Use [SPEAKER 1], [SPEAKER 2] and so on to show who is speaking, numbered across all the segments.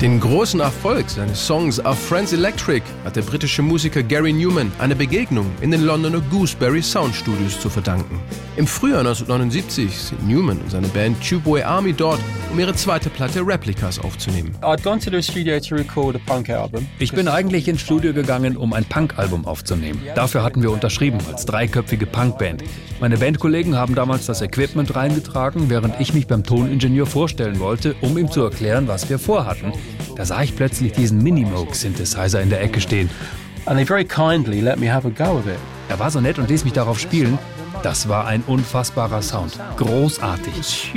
[SPEAKER 1] Den großen Erfolg seines Songs Our Friends Electric hat der britische Musiker Gary Newman eine Begegnung in den Londoner Gooseberry Sound Studios zu verdanken. Im Frühjahr 1979 sind Newman und seine Band Tubeway Army dort, um ihre zweite Platte Replicas aufzunehmen.
[SPEAKER 2] Ich bin eigentlich ins Studio gegangen, um ein Punk-Album aufzunehmen. Dafür hatten wir unterschrieben als dreiköpfige Punkband. Meine Bandkollegen haben damals das Equipment reingetragen, während ich mich beim Toningenieur vorstellen wollte, um ihm zu erklären, was wir vorhatten. Da sah ich plötzlich diesen Minimoog-Synthesizer in der Ecke stehen.
[SPEAKER 3] And they very kindly let me have a go of it.
[SPEAKER 2] Er war so nett und ließ mich darauf spielen. Das war ein unfassbarer Sound. Großartig.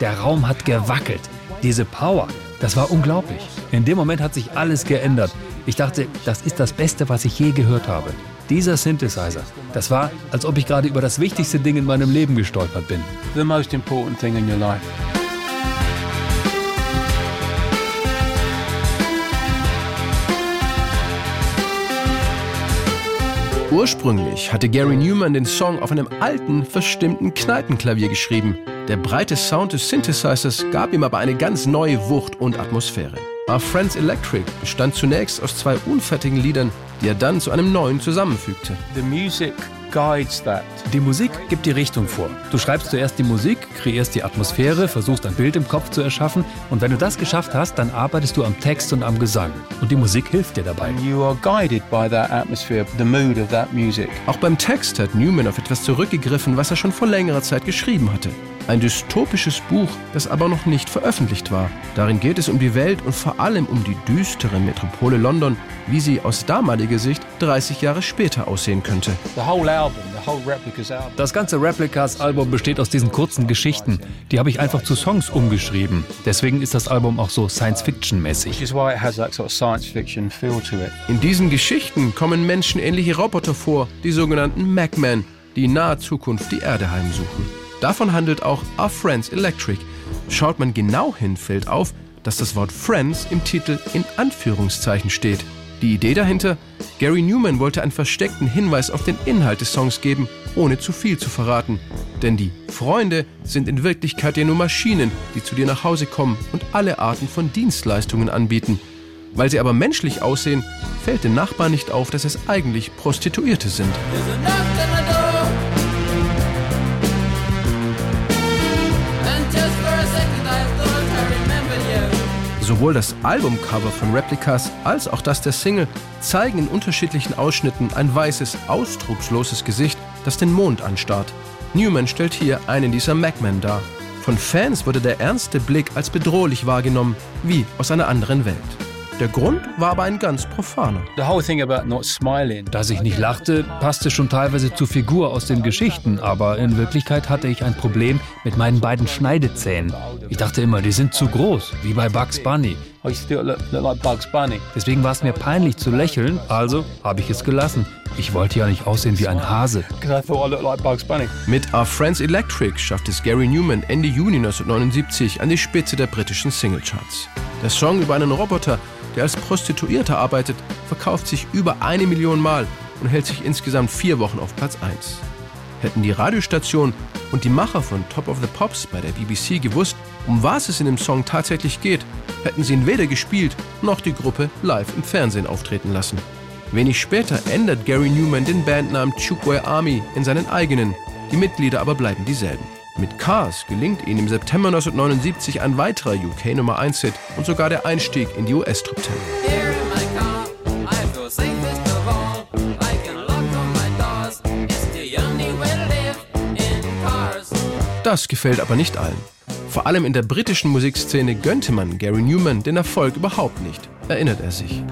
[SPEAKER 2] Der Raum hat gewackelt. Diese Power, das war unglaublich. In dem Moment hat sich alles geändert. Ich dachte, das ist das Beste, was ich je gehört habe. Dieser Synthesizer, das war, als ob ich gerade über das wichtigste Ding in meinem Leben gestolpert bin.
[SPEAKER 3] The most important thing in your life.
[SPEAKER 1] Ursprünglich hatte Gary Newman den Song auf einem alten, verstimmten Kneipenklavier geschrieben. Der breite Sound des Synthesizers gab ihm aber eine ganz neue Wucht und Atmosphäre. Our Friends Electric bestand zunächst aus zwei unfertigen Liedern, die er dann zu einem neuen zusammenfügte.
[SPEAKER 3] The music.
[SPEAKER 2] Die Musik gibt die Richtung vor. Du schreibst zuerst die Musik, kreierst die Atmosphäre, versuchst ein Bild im Kopf zu erschaffen und wenn du das geschafft hast, dann arbeitest du am Text und am Gesang. Und die Musik hilft dir dabei.
[SPEAKER 1] Auch beim Text hat Newman auf etwas zurückgegriffen, was er schon vor längerer Zeit geschrieben hatte. Ein dystopisches Buch, das aber noch nicht veröffentlicht war. Darin geht es um die Welt und vor allem um die düstere Metropole London, wie sie aus damaliger Sicht 30 Jahre später aussehen könnte.
[SPEAKER 2] Das ganze Replicas-Album besteht aus diesen kurzen Geschichten. Die habe ich einfach zu Songs umgeschrieben. Deswegen ist das Album auch so Science-Fiction-mäßig.
[SPEAKER 1] In diesen Geschichten kommen menschenähnliche Roboter vor, die sogenannten Macmen, die in naher Zukunft die Erde heimsuchen. Davon handelt auch Our Friends Electric. Schaut man genau hin, fällt auf, dass das Wort Friends im Titel in Anführungszeichen steht. Die Idee dahinter? Gary Newman wollte einen versteckten Hinweis auf den Inhalt des Songs geben, ohne zu viel zu verraten. Denn die Freunde sind in Wirklichkeit ja nur Maschinen, die zu dir nach Hause kommen und alle Arten von Dienstleistungen anbieten. Weil sie aber menschlich aussehen, fällt den Nachbarn nicht auf, dass es eigentlich Prostituierte sind. Sowohl das Albumcover von Replicas als auch das der Single zeigen in unterschiedlichen Ausschnitten ein weißes, ausdrucksloses Gesicht, das den Mond anstarrt. Newman stellt hier einen dieser Macmen dar. Von Fans wurde der ernste Blick als bedrohlich wahrgenommen, wie aus einer anderen Welt. Der Grund war aber ein ganz profaner.
[SPEAKER 3] The whole thing about not smiling.
[SPEAKER 2] Dass ich nicht lachte, passte schon teilweise zur Figur aus den Geschichten, aber in Wirklichkeit hatte ich ein Problem mit meinen beiden Schneidezähnen. Ich dachte immer, die sind zu groß, wie bei Bugs Bunny. Deswegen war es mir peinlich zu lächeln, also habe ich es gelassen. Ich wollte ja nicht aussehen wie ein Hase.
[SPEAKER 1] Mit Our Friends Electric schafft es Gary Newman Ende Juni 1979 an die Spitze der britischen Singlecharts. Der Song über einen Roboter, der als Prostituierter arbeitet, verkauft sich über eine Million Mal und hält sich insgesamt vier Wochen auf Platz 1. Hätten die Radiostation und die Macher von Top of the Pops bei der BBC gewusst, um was es in dem Song tatsächlich geht, hätten sie ihn weder gespielt noch die Gruppe live im Fernsehen auftreten lassen. Wenig später ändert Gary Newman den Bandnamen Tubeway Army in seinen eigenen, die Mitglieder aber bleiben dieselben. Mit Cars gelingt ihnen im September 1979 ein weiterer UK Nummer 1 Hit und sogar der Einstieg in die US Top 10.
[SPEAKER 4] Here in my car, I feel safest of all. I can lock all my doors. It's the only way to live in cars.
[SPEAKER 1] Das gefällt aber nicht allen. Vor allem in der britischen Musikszene gönnte man Gary Newman den Erfolg überhaupt nicht, erinnert er sich.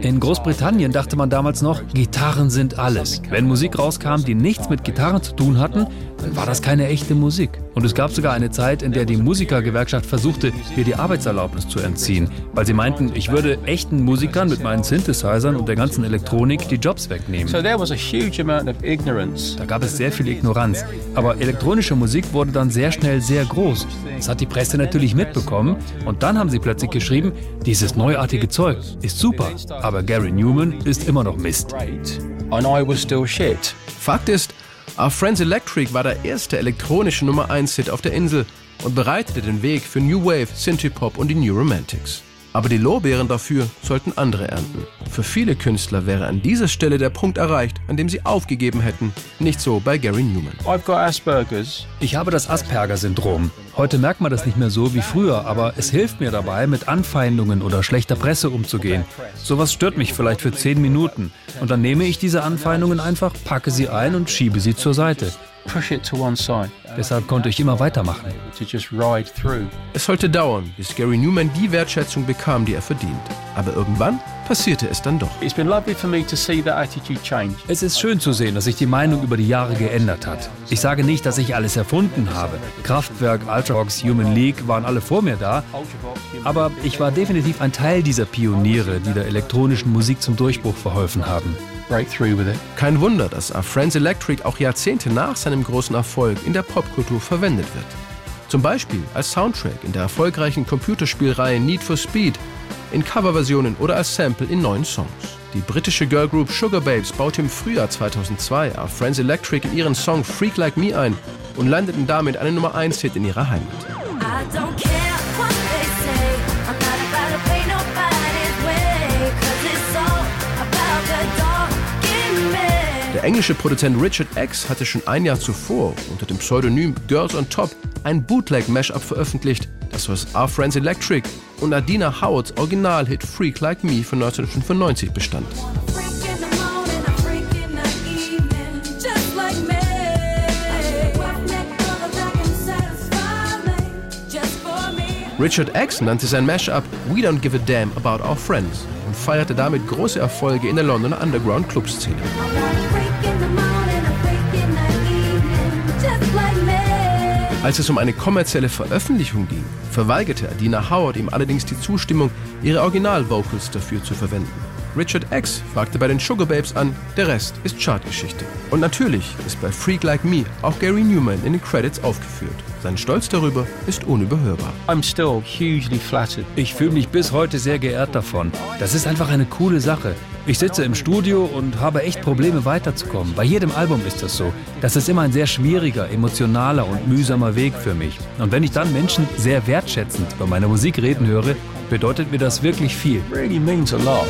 [SPEAKER 3] In
[SPEAKER 2] Großbritannien dachte man damals noch, Gitarren sind alles. Wenn Musik rauskam, die nichts mit Gitarren zu tun hatten, dann war das keine echte Musik. Und es gab sogar eine Zeit, in der die Musikergewerkschaft versuchte, mir die Arbeitserlaubnis zu entziehen, weil sie meinten, ich würde echten Musikern mit meinen Synthesizern und der ganzen Elektronik die Jobs wegnehmen.
[SPEAKER 3] So there was a huge amount of ignorance.
[SPEAKER 2] Da gab es sehr viel Ignoranz. Aber elektronische Musik wurde dann sehr schnell sehr groß. Das hat die Presse natürlich mitbekommen. Und dann haben sie plötzlich geschrieben, dieses neuartige Zeug ist super. Aber Gary Newman ist immer noch Mist.
[SPEAKER 1] Fakt ist, Our Friends Electric war der erste elektronische Nummer 1 Hit auf der Insel und bereitete den Weg für New Wave, Synthie-Pop und die New Romantics. Aber die Lorbeeren dafür sollten andere ernten. Für viele Künstler wäre an dieser Stelle der Punkt erreicht, an dem sie aufgegeben hätten. Nicht so bei Gary Newman.
[SPEAKER 3] I've got Asperger's.
[SPEAKER 2] Ich habe das Asperger-Syndrom. Heute merkt man das nicht mehr so wie früher, aber es hilft mir dabei, mit Anfeindungen oder schlechter Presse umzugehen. Sowas stört mich vielleicht für zehn Minuten. Und dann nehme ich diese Anfeindungen einfach, packe sie ein und schiebe sie zur Seite.
[SPEAKER 3] Push it to one side.
[SPEAKER 2] Deshalb konnte ich immer weitermachen.
[SPEAKER 1] Es sollte dauern, bis Gary Newman die Wertschätzung bekam, die er verdient. Aber irgendwann passierte es dann doch.
[SPEAKER 2] Es ist schön zu sehen, dass sich die Meinung über die Jahre geändert hat. Ich sage nicht, dass ich alles erfunden habe. Kraftwerk, Ultravox, Human League waren alle vor mir da. Aber ich war definitiv ein Teil dieser Pioniere, die der elektronischen Musik zum Durchbruch verholfen haben.
[SPEAKER 1] Kein Wunder, dass A Friends Electric auch Jahrzehnte nach seinem großen Erfolg in der Popkultur verwendet wird. Zum Beispiel als Soundtrack in der erfolgreichen Computerspielreihe Need for Speed, in Coverversionen oder als Sample in neuen Songs. Die britische Girlgroup Sugar Babes baute im Frühjahr 2002 A Friends Electric in ihren Song Freak Like Me ein und landeten damit einen Nummer 1 Hit in ihrer Heimat. Der englische Produzent Richard X hatte schon ein Jahr zuvor unter dem Pseudonym Girls on Top ein Bootleg-Mashup veröffentlicht, das aus Our Friends Electric und Adina Howards Originalhit Freak Like Me von 1995 bestand. Richard X nannte sein Mashup We Don't Give a Damn About Our Friends und feierte damit große Erfolge in der Londoner Underground-Clubszene. Als es um eine kommerzielle Veröffentlichung ging, verweigerte Adina Howard ihm allerdings die Zustimmung, ihre Original-Vocals dafür zu verwenden. Richard X fragte bei den Sugar Babes an, der Rest ist Chartgeschichte. Und natürlich ist bei Freak Like Me auch Gary Newman in den Credits aufgeführt. Sein Stolz darüber ist unüberhörbar.
[SPEAKER 3] I'm still hugely flattered.
[SPEAKER 2] Ich fühle mich bis heute sehr geehrt davon. Das ist einfach eine coole Sache. Ich sitze im Studio und habe echt Probleme weiterzukommen. Bei jedem Album ist das so. Das ist immer ein sehr schwieriger, emotionaler und mühsamer Weg für mich. Und wenn ich dann Menschen sehr wertschätzend über meine Musik reden höre, bedeutet mir das wirklich viel.
[SPEAKER 3] Really means a lot.